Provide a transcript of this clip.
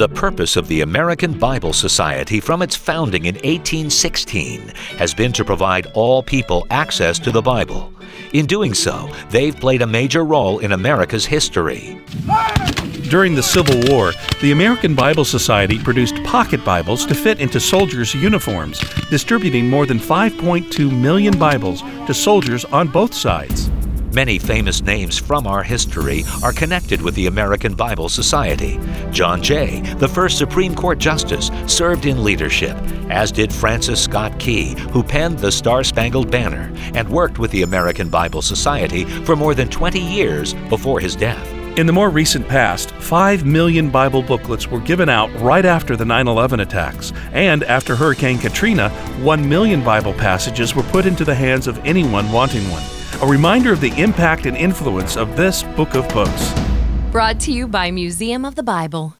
The purpose of the American Bible Society from its founding in 1816 has been to provide all people access to the Bible. In doing so, they've played a major role in America's history. During the Civil War, the American Bible Society produced pocket Bibles to fit into soldiers' uniforms, distributing more than 5.2 million Bibles to soldiers on both sides. Many famous names from our history are connected with the American Bible Society. John Jay, the first Supreme Court Justice, served in leadership, as did Francis Scott Key, who penned the Star Spangled Banner and worked with the American Bible Society for more than 20 years before his death. In the more recent past, 5 million Bible booklets were given out right after the 9 11 attacks, and after Hurricane Katrina, 1 million Bible passages were put into the hands of anyone wanting one a reminder of the impact and influence of this book of books. Brought to you by Museum of the Bible.